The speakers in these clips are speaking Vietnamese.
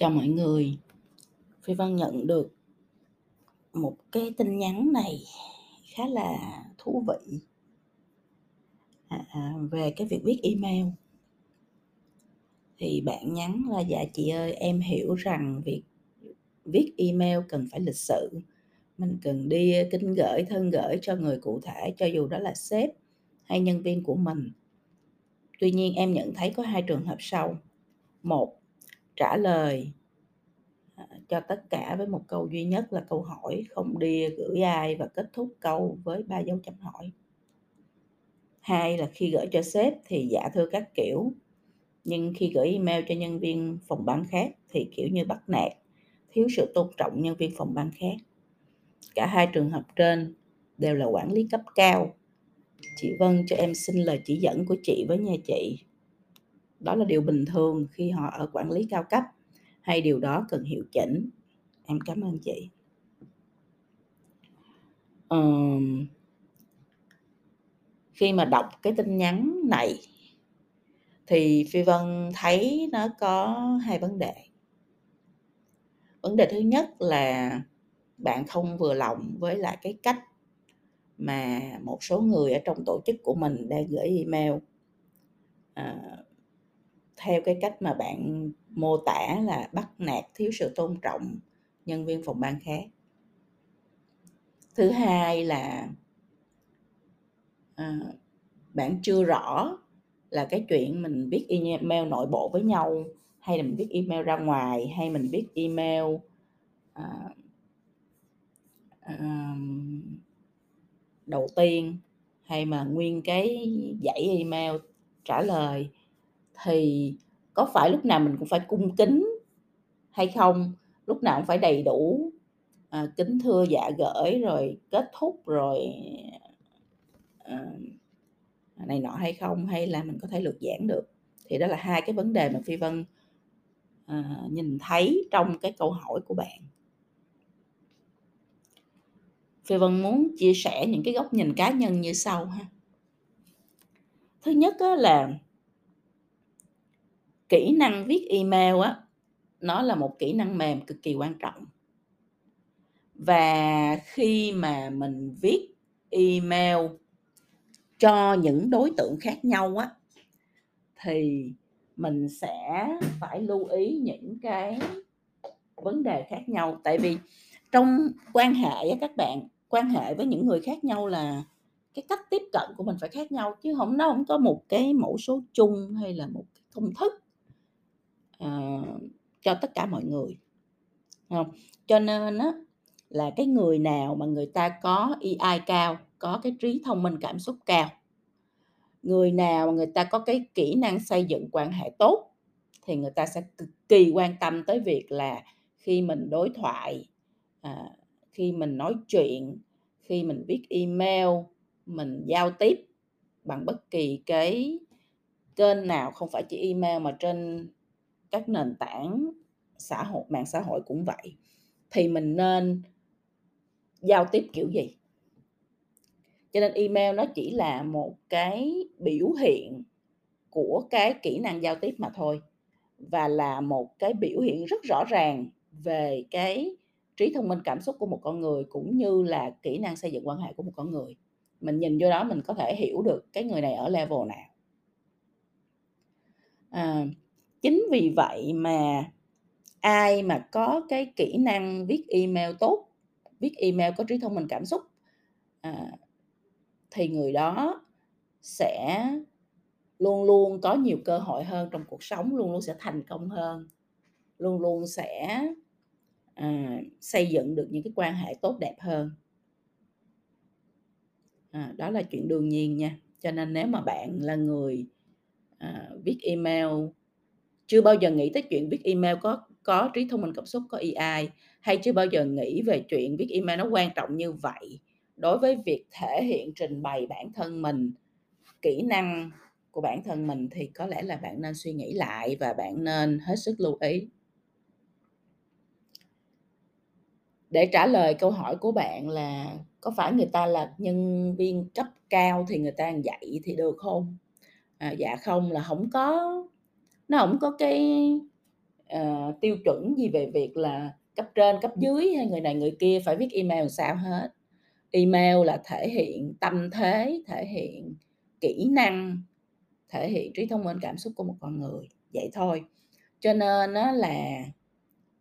Chào mọi người. Phi Vân nhận được một cái tin nhắn này khá là thú vị à, à, về cái việc viết email. Thì bạn nhắn là dạ chị ơi em hiểu rằng việc viết email cần phải lịch sự. Mình cần đi kính gửi thân gửi cho người cụ thể cho dù đó là sếp hay nhân viên của mình. Tuy nhiên em nhận thấy có hai trường hợp sau. Một, trả lời à, cho tất cả với một câu duy nhất là câu hỏi, không đi gửi ai và kết thúc câu với ba dấu chấm hỏi. Hai là khi gửi cho sếp thì giả thưa các kiểu, nhưng khi gửi email cho nhân viên phòng ban khác thì kiểu như bắt nạt, thiếu sự tôn trọng nhân viên phòng ban khác. Cả hai trường hợp trên đều là quản lý cấp cao. Chị Vân cho em xin lời chỉ dẫn của chị với nhà chị. Đó là điều bình thường khi họ ở quản lý cao cấp hay điều đó cần hiệu chỉnh. Em cảm ơn chị. Um, khi mà đọc cái tin nhắn này thì phi vân thấy nó có hai vấn đề. Vấn đề thứ nhất là bạn không vừa lòng với lại cái cách mà một số người ở trong tổ chức của mình đang gửi email. À, theo cái cách mà bạn mô tả là bắt nạt thiếu sự tôn trọng nhân viên phòng ban khác. Thứ hai là à, bạn chưa rõ là cái chuyện mình viết email nội bộ với nhau hay là mình viết email ra ngoài hay mình viết email à, à, đầu tiên hay mà nguyên cái dãy email trả lời thì có phải lúc nào mình cũng phải cung kính hay không? Lúc nào cũng phải đầy đủ à, kính thưa dạ gửi rồi kết thúc rồi à, này nọ hay không? Hay là mình có thể lược giảng được? Thì đó là hai cái vấn đề mà phi vân à, nhìn thấy trong cái câu hỏi của bạn. Phi vân muốn chia sẻ những cái góc nhìn cá nhân như sau ha. Thứ nhất là kỹ năng viết email á, nó là một kỹ năng mềm cực kỳ quan trọng. Và khi mà mình viết email cho những đối tượng khác nhau á, thì mình sẽ phải lưu ý những cái vấn đề khác nhau. Tại vì trong quan hệ các bạn, quan hệ với những người khác nhau là cái cách tiếp cận của mình phải khác nhau, chứ không nó không có một cái mẫu số chung hay là một cái công thức uh, cho tất cả mọi người không? Cho nên á là cái người nào mà người ta có EI cao có cái trí thông minh cảm xúc cao người nào mà người ta có cái kỹ năng xây dựng quan hệ tốt thì người ta sẽ cực kỳ quan tâm tới việc là khi mình đối thoại à, khi mình nói chuyện khi mình viết email mình giao tiếp bằng bất kỳ cái kênh nào không phải chỉ email mà trên các nền tảng xã hội mạng xã hội cũng vậy thì mình nên giao tiếp kiểu gì? Cho nên email nó chỉ là một cái biểu hiện của cái kỹ năng giao tiếp mà thôi và là một cái biểu hiện rất rõ ràng về cái trí thông minh cảm xúc của một con người cũng như là kỹ năng xây dựng quan hệ của một con người. Mình nhìn vô đó mình có thể hiểu được cái người này ở level nào. À, chính vì vậy mà ai mà có cái kỹ năng viết email tốt viết email có trí thông minh cảm xúc à, thì người đó sẽ luôn luôn có nhiều cơ hội hơn trong cuộc sống luôn luôn sẽ thành công hơn luôn luôn sẽ à, xây dựng được những cái quan hệ tốt đẹp hơn. À, đó là chuyện đương nhiên nha. Cho nên nếu mà bạn là người à, viết email chưa bao giờ nghĩ tới chuyện viết email có có trí thông minh cảm xúc có AI hay chưa bao giờ nghĩ về chuyện viết email nó quan trọng như vậy. Đối với việc thể hiện trình bày bản thân mình kỹ năng của bản thân mình thì có lẽ là bạn nên suy nghĩ lại và bạn nên hết sức lưu ý. Để trả lời câu hỏi của bạn là có phải người ta là nhân viên cấp cao thì người ta dạy thì được không? À, dạ không là không có nó không có cái uh, tiêu chuẩn gì về việc là cấp trên, cấp dưới hay người này người kia phải viết email sao hết. Email là thể hiện tâm thế, thể hiện kỹ năng, thể hiện trí thông minh cảm xúc của một con người, vậy thôi. Cho nên nó là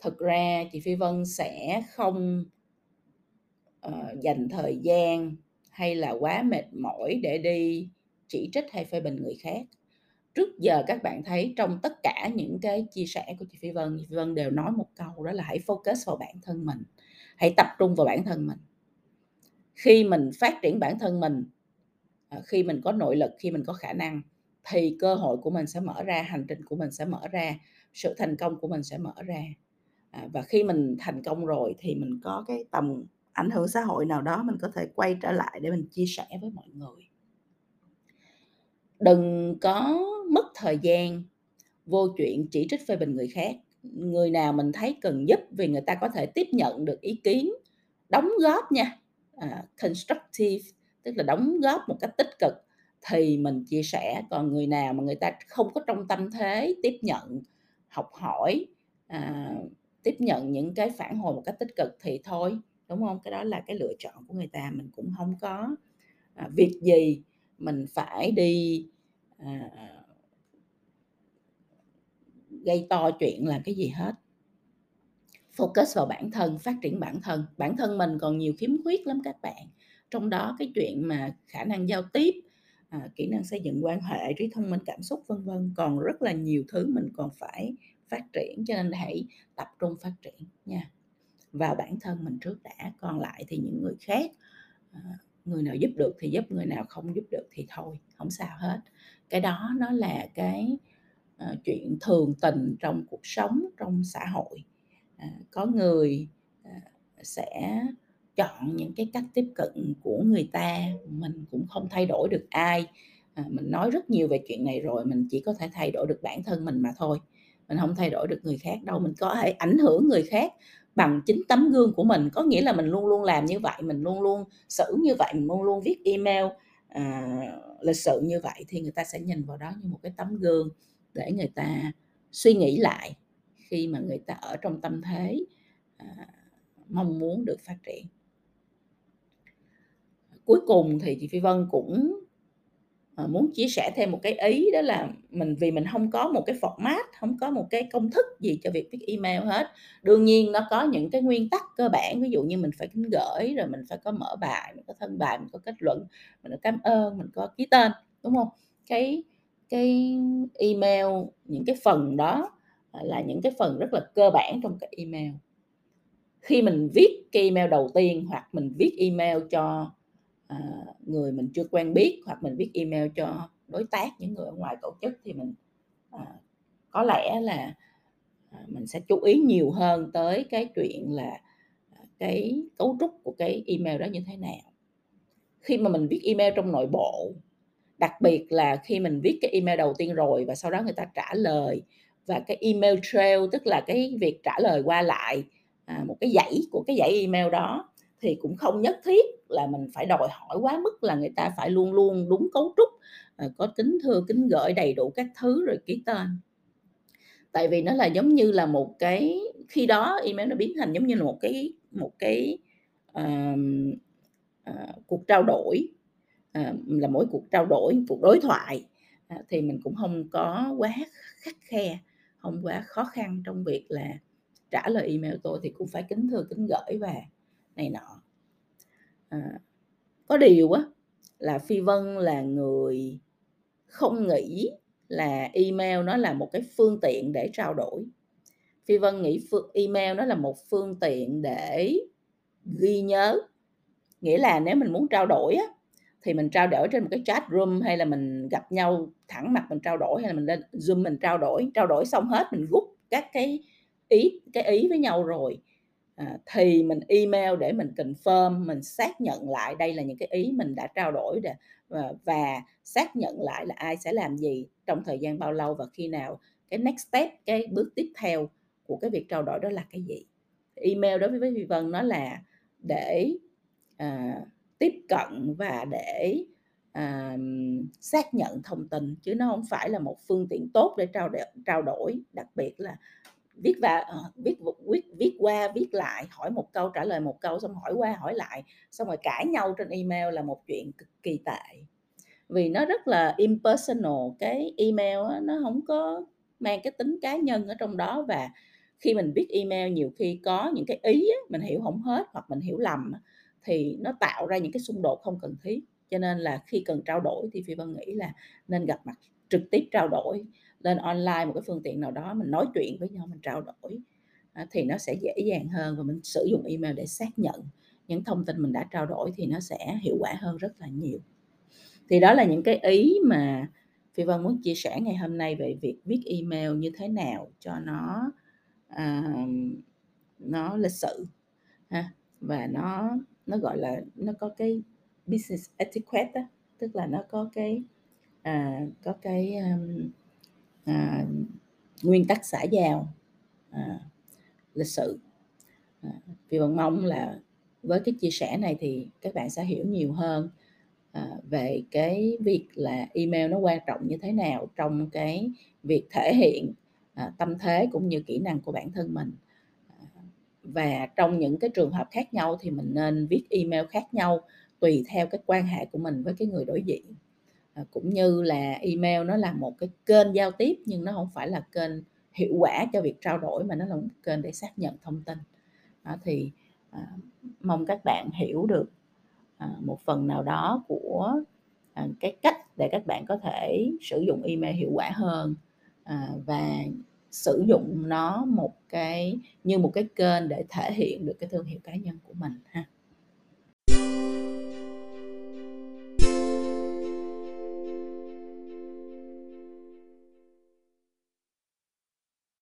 thực ra chị Phi Vân sẽ không, uh, dành thời gian hay là quá mệt mỏi để đi chỉ trích hay phê bình người khác. Trước giờ các bạn thấy trong tất cả những cái chia sẻ của chị Phi Vân, chị Phi Vân đều nói một câu đó là hãy focus vào bản thân mình, hãy tập trung vào bản thân mình. Khi mình phát triển bản thân mình, à, khi mình có nội lực, khi mình có khả năng thì cơ hội của mình sẽ mở ra, hành trình của mình sẽ mở ra, sự thành công của mình sẽ mở ra. À, và khi mình thành công rồi thì mình có cái tầm ảnh hưởng xã hội nào đó mình có thể quay trở lại để mình chia sẻ với mọi người. Đừng có thời gian vô chuyện chỉ trích phê bình người khác. Người nào mình thấy cần giúp vì người ta có thể tiếp nhận được ý kiến, đóng góp nha, à, constructive, tức là đóng góp một cách tích cực thì mình chia sẻ, còn người nào mà người ta không có trong tâm thế tiếp nhận, học hỏi, à, tiếp nhận những cái phản hồi một cách tích cực thì thôi, đúng không Cái đó là cái lựa chọn của người ta, mình cũng không có, à, việc gì mình phải đi, à, gây to chuyện là cái gì hết. Focus vào bản thân, phát triển bản thân. Bản thân mình còn nhiều khiếm khuyết lắm các bạn, trong đó cái chuyện mà khả năng giao tiếp, à, kỹ năng xây dựng quan hệ, trí thông minh cảm xúc, vân vân, còn rất là nhiều thứ mình còn phải phát triển, cho nên hãy tập trung phát triển nha. Vào bản thân mình trước đã, còn lại thì những người khác, à, người nào giúp được thì giúp, người nào không giúp được thì thôi, không sao hết. Cái đó nó là cái, À, chuyện thường tình trong cuộc sống, trong xã hội. À, có người, à, sẽ chọn những cái cách tiếp cận của người ta, mình cũng không thay đổi được ai. À, mình nói rất nhiều về chuyện này rồi, mình chỉ có thể thay đổi được bản thân mình mà thôi. Mình không thay đổi được người khác đâu, mình có thể ảnh hưởng người khác bằng chính tấm gương của mình, có nghĩa là mình luôn luôn làm như vậy, mình luôn luôn xử như vậy, mình luôn luôn viết email, à, lịch sự như vậy thì người ta sẽ nhìn vào đó như một cái tấm gương để người ta suy nghĩ lại khi mà người ta ở trong tâm thế, à, mong muốn được phát triển. Cuối cùng thì chị Phi Vân cũng à, muốn chia sẻ thêm một cái ý đó là mình vì mình không có một cái format, không có một cái công thức gì cho việc viết email hết. Đương nhiên nó có những cái nguyên tắc cơ bản, ví dụ như mình phải kính gửi, rồi mình phải có mở bài, mình có thân bài, mình có kết luận, mình có cảm ơn, mình có ký tên, đúng không Cái cái email, những cái phần đó, à, là những cái phần rất là cơ bản trong cái email. Khi mình viết cái email đầu tiên hoặc mình viết email cho à, người mình chưa quen biết hoặc mình viết email cho đối tác những người ở ngoài tổ chức thì mình à, có lẽ là à, mình sẽ chú ý nhiều hơn tới cái chuyện là à, cái cấu trúc của cái email đó như thế nào khi mà mình viết email trong nội bộ đặc biệt là khi mình viết cái email đầu tiên rồi và sau đó người ta trả lời. Và cái email trail tức là cái việc trả lời qua lại à, một cái dãy của cái dãy email đó thì cũng không nhất thiết là mình phải đòi hỏi quá mức là người ta phải luôn luôn đúng cấu trúc à, có kính thưa kính gửi đầy đủ các thứ rồi ký tên. Tại vì nó là giống như là một cái khi đó email nó biến thành giống như là một cái một cái uh, uh, cuộc trao đổi. Ờ, là mỗi cuộc trao đổi cuộc đối thoại ờ, thì mình cũng không có quá khắc khe không quá khó khăn trong việc là trả lời email tôi thì cũng phải kính thưa kính gửi và này nọ. À, có điều á là phi vân là người không nghĩ là email nó là một cái phương tiện để trao đổi. Phi vân nghĩ email nó là một phương tiện để ghi nhớ nghĩa là nếu mình muốn trao đổi á thì mình trao đổi trên một cái chat room hay là mình gặp nhau thẳng mặt mình trao đổi hay là mình lên zoom mình trao đổi. Trao đổi xong hết mình rút các cái ý cái ý với nhau rồi. À, thì mình email để mình confirm mình xác nhận lại đây là những cái ý mình đã trao đổi để, và, và xác nhận lại là ai sẽ làm gì trong thời gian bao lâu và khi nào. Cái next step cái bước tiếp theo của cái việc trao đổi đó là cái gì? Email đối với Vy Vân nó là để à, tiếp cận và để à, xác nhận thông tin chứ nó không phải là một phương tiện tốt để trao đổi, trao đổi. Đặc biệt là viết và ờ, viết viết viết qua viết lại hỏi một câu trả lời một câu xong hỏi qua hỏi lại xong rồi cãi nhau trên email là một chuyện cực kỳ tệ. Vì nó rất là impersonal cái email đó, nó không có mang cái tính cá nhân ở trong đó. Và khi mình viết email nhiều khi có những cái ý á, mình hiểu không hết hoặc mình hiểu lầm thì nó tạo ra những cái xung đột không cần thiết. Cho nên là khi cần trao đổi thì phi vân nghĩ là nên gặp mặt trực tiếp trao đổi lên online một cái phương tiện nào đó mình nói chuyện với nhau mình trao đổi à, thì nó sẽ dễ dàng hơn và mình sử dụng email để xác nhận những thông tin mình đã trao đổi thì nó sẽ hiệu quả hơn rất là nhiều. Thì đó là những cái ý mà phi vân muốn chia sẻ ngày hôm nay về việc viết email như thế nào cho nó uh, nó lịch sự ha và nó nó gọi là nó có cái business etiquette đó, tức là nó có cái à, có cái um, à, nguyên tắc xã giao à, lịch sự. À, vì vẫn mong là với cái chia sẻ này thì các bạn sẽ hiểu nhiều hơn à, về cái việc là email nó quan trọng như thế nào trong cái việc thể hiện à, tâm thế cũng như kỹ năng của bản thân mình và trong những cái trường hợp khác nhau thì mình nên viết email khác nhau tùy theo cái quan hệ của mình với cái người đối diện. À, cũng như là email nó là một cái kênh giao tiếp nhưng nó không phải là kênh hiệu quả cho việc trao đổi mà nó là một kênh để xác nhận thông tin. À, thì à, mong các bạn hiểu được à, một phần nào đó của à, cái cách để các bạn có thể sử dụng email hiệu quả hơn à, và sử dụng nó một cái, như một cái kênh để thể hiện được cái thương hiệu cá nhân của mình ha.